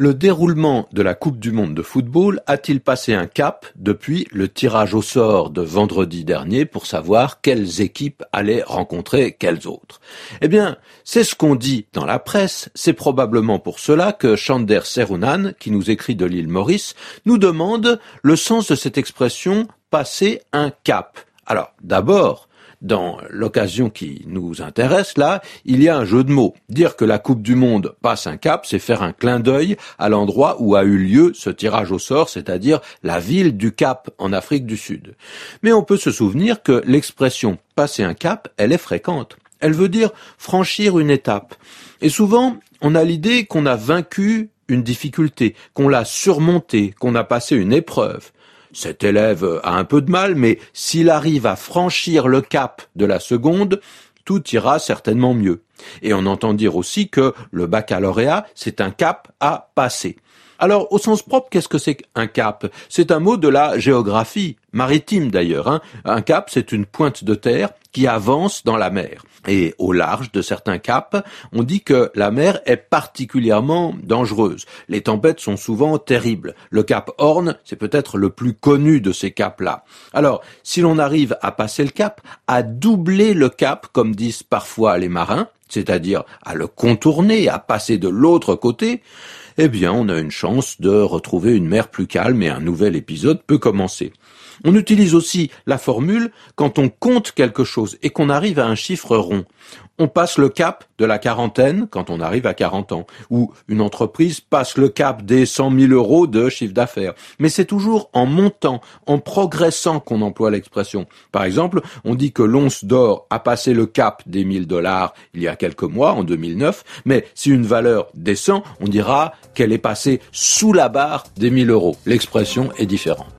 Le déroulement de la Coupe du Monde de football a-t-il passé un cap depuis le tirage au sort de vendredi dernier pour savoir quelles équipes allaient rencontrer quelles autres? Eh bien, c'est ce qu'on dit dans la presse. C'est probablement pour cela que Chander Serunan, qui nous écrit de l'île Maurice, nous demande le sens de cette expression passer un cap. Alors, d'abord, dans l'occasion qui nous intéresse là, il y a un jeu de mots. Dire que la Coupe du Monde passe un cap, c'est faire un clin d'œil à l'endroit où a eu lieu ce tirage au sort, c'est-à-dire la ville du Cap en Afrique du Sud. Mais on peut se souvenir que l'expression passer un cap, elle est fréquente. Elle veut dire franchir une étape. Et souvent, on a l'idée qu'on a vaincu une difficulté, qu'on l'a surmontée, qu'on a passé une épreuve. Cet élève a un peu de mal, mais s'il arrive à franchir le cap de la seconde, tout ira certainement mieux. Et on entend dire aussi que le baccalauréat, c'est un cap à passer. Alors, au sens propre, qu'est-ce que c'est qu'un cap? C'est un mot de la géographie, maritime d'ailleurs. Hein. Un cap, c'est une pointe de terre qui avance dans la mer. Et au large de certains caps, on dit que la mer est particulièrement dangereuse. Les tempêtes sont souvent terribles. Le cap Horn, c'est peut-être le plus connu de ces caps-là. Alors, si l'on arrive à passer le cap, à doubler le cap, comme disent parfois les marins, c'est-à-dire à le contourner, à passer de l'autre côté, eh bien on a une chance de retrouver une mer plus calme et un nouvel épisode peut commencer. On utilise aussi la formule quand on compte quelque et qu'on arrive à un chiffre rond. On passe le cap de la quarantaine quand on arrive à 40 ans, ou une entreprise passe le cap des 100 000 euros de chiffre d'affaires. Mais c'est toujours en montant, en progressant qu'on emploie l'expression. Par exemple, on dit que l'once d'or a passé le cap des 1000 dollars il y a quelques mois, en 2009, mais si une valeur descend, on dira qu'elle est passée sous la barre des 1000 euros. L'expression est différente.